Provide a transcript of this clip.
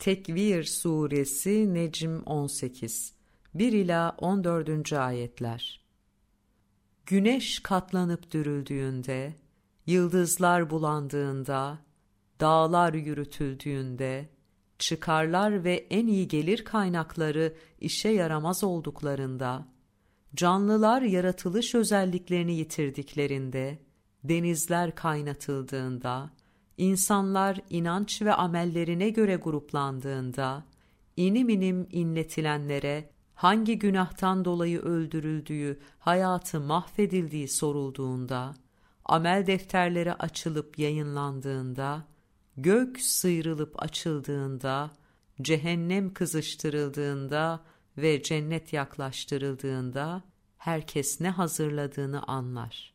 Tekvir Suresi Necm 18 1 ila 14. ayetler. Güneş katlanıp dürüldüğünde, yıldızlar bulandığında, dağlar yürütüldüğünde, çıkarlar ve en iyi gelir kaynakları işe yaramaz olduklarında, canlılar yaratılış özelliklerini yitirdiklerinde, denizler kaynatıldığında, insanlar inanç ve amellerine göre gruplandığında, inim inim inletilenlere hangi günahtan dolayı öldürüldüğü, hayatı mahvedildiği sorulduğunda, amel defterleri açılıp yayınlandığında, gök sıyrılıp açıldığında, cehennem kızıştırıldığında ve cennet yaklaştırıldığında herkes ne hazırladığını anlar.